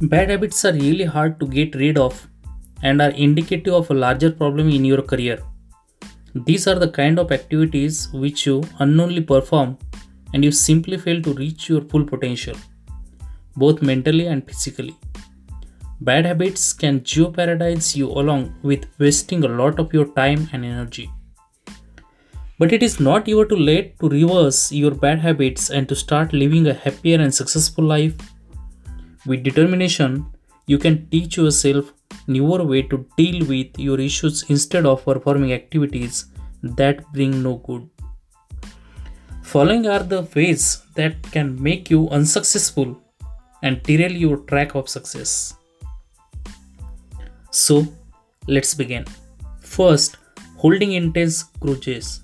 Bad habits are really hard to get rid of and are indicative of a larger problem in your career. These are the kind of activities which you unknowingly perform and you simply fail to reach your full potential, both mentally and physically. Bad habits can jeopardize you along with wasting a lot of your time and energy. But it is not ever too late to reverse your bad habits and to start living a happier and successful life with determination, you can teach yourself newer way to deal with your issues instead of performing activities that bring no good. Following are the ways that can make you unsuccessful and derail your track of success. So, let's begin. First, holding intense grudges.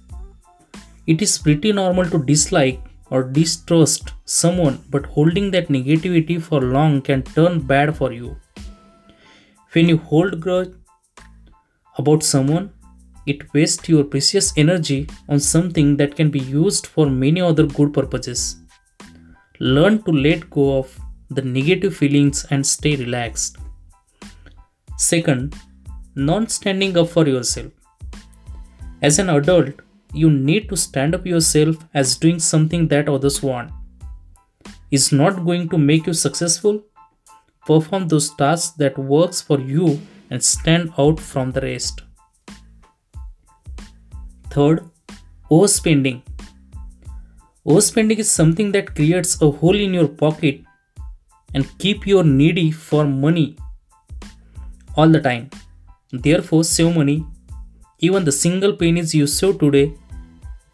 It is pretty normal to dislike or distrust someone, but holding that negativity for long can turn bad for you. When you hold grudge about someone, it wastes your precious energy on something that can be used for many other good purposes. Learn to let go of the negative feelings and stay relaxed. Second, non standing up for yourself. As an adult, you need to stand up yourself as doing something that others want. Is not going to make you successful? Perform those tasks that works for you and stand out from the rest. Third, overspending. Overspending is something that creates a hole in your pocket and keep you needy for money all the time. Therefore, save money. Even the single pennies you save today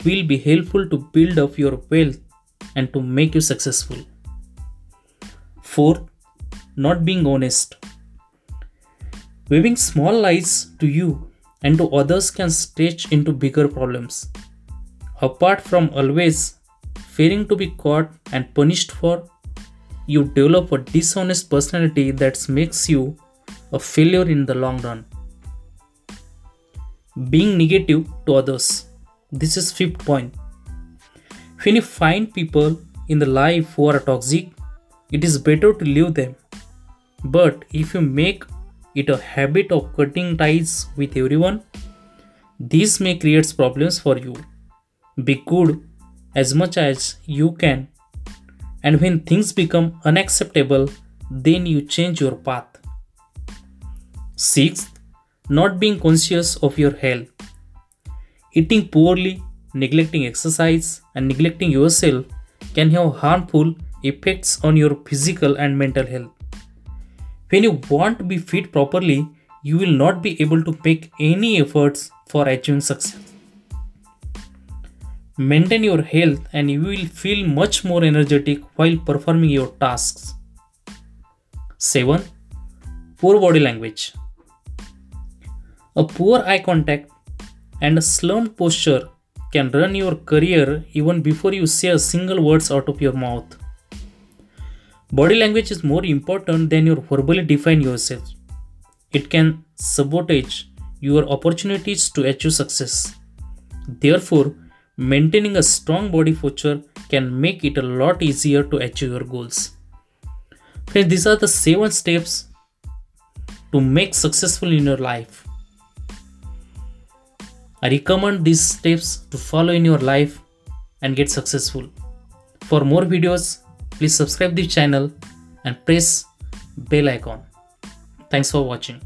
will be helpful to build up your wealth and to make you successful. Fourth, not being honest. Weaving small lies to you and to others can stretch into bigger problems. Apart from always fearing to be caught and punished for, you develop a dishonest personality that makes you a failure in the long run. Being negative to others. This is fifth point. When you find people in the life who are toxic, it is better to leave them. But if you make it a habit of cutting ties with everyone, this may create problems for you. Be good as much as you can, and when things become unacceptable, then you change your path. Sixth, not being conscious of your health. Eating poorly, neglecting exercise, and neglecting yourself can have harmful effects on your physical and mental health. When you want to be fit properly, you will not be able to make any efforts for achieving success. Maintain your health and you will feel much more energetic while performing your tasks. 7. Poor body language. A poor eye contact and a slumped posture can run your career even before you say a single words out of your mouth. Body language is more important than your verbally define yourself. It can sabotage your opportunities to achieve success. Therefore, maintaining a strong body posture can make it a lot easier to achieve your goals. Friends, these are the seven steps to make successful in your life. I recommend these steps to follow in your life and get successful. For more videos, please subscribe the channel and press bell icon. Thanks for watching.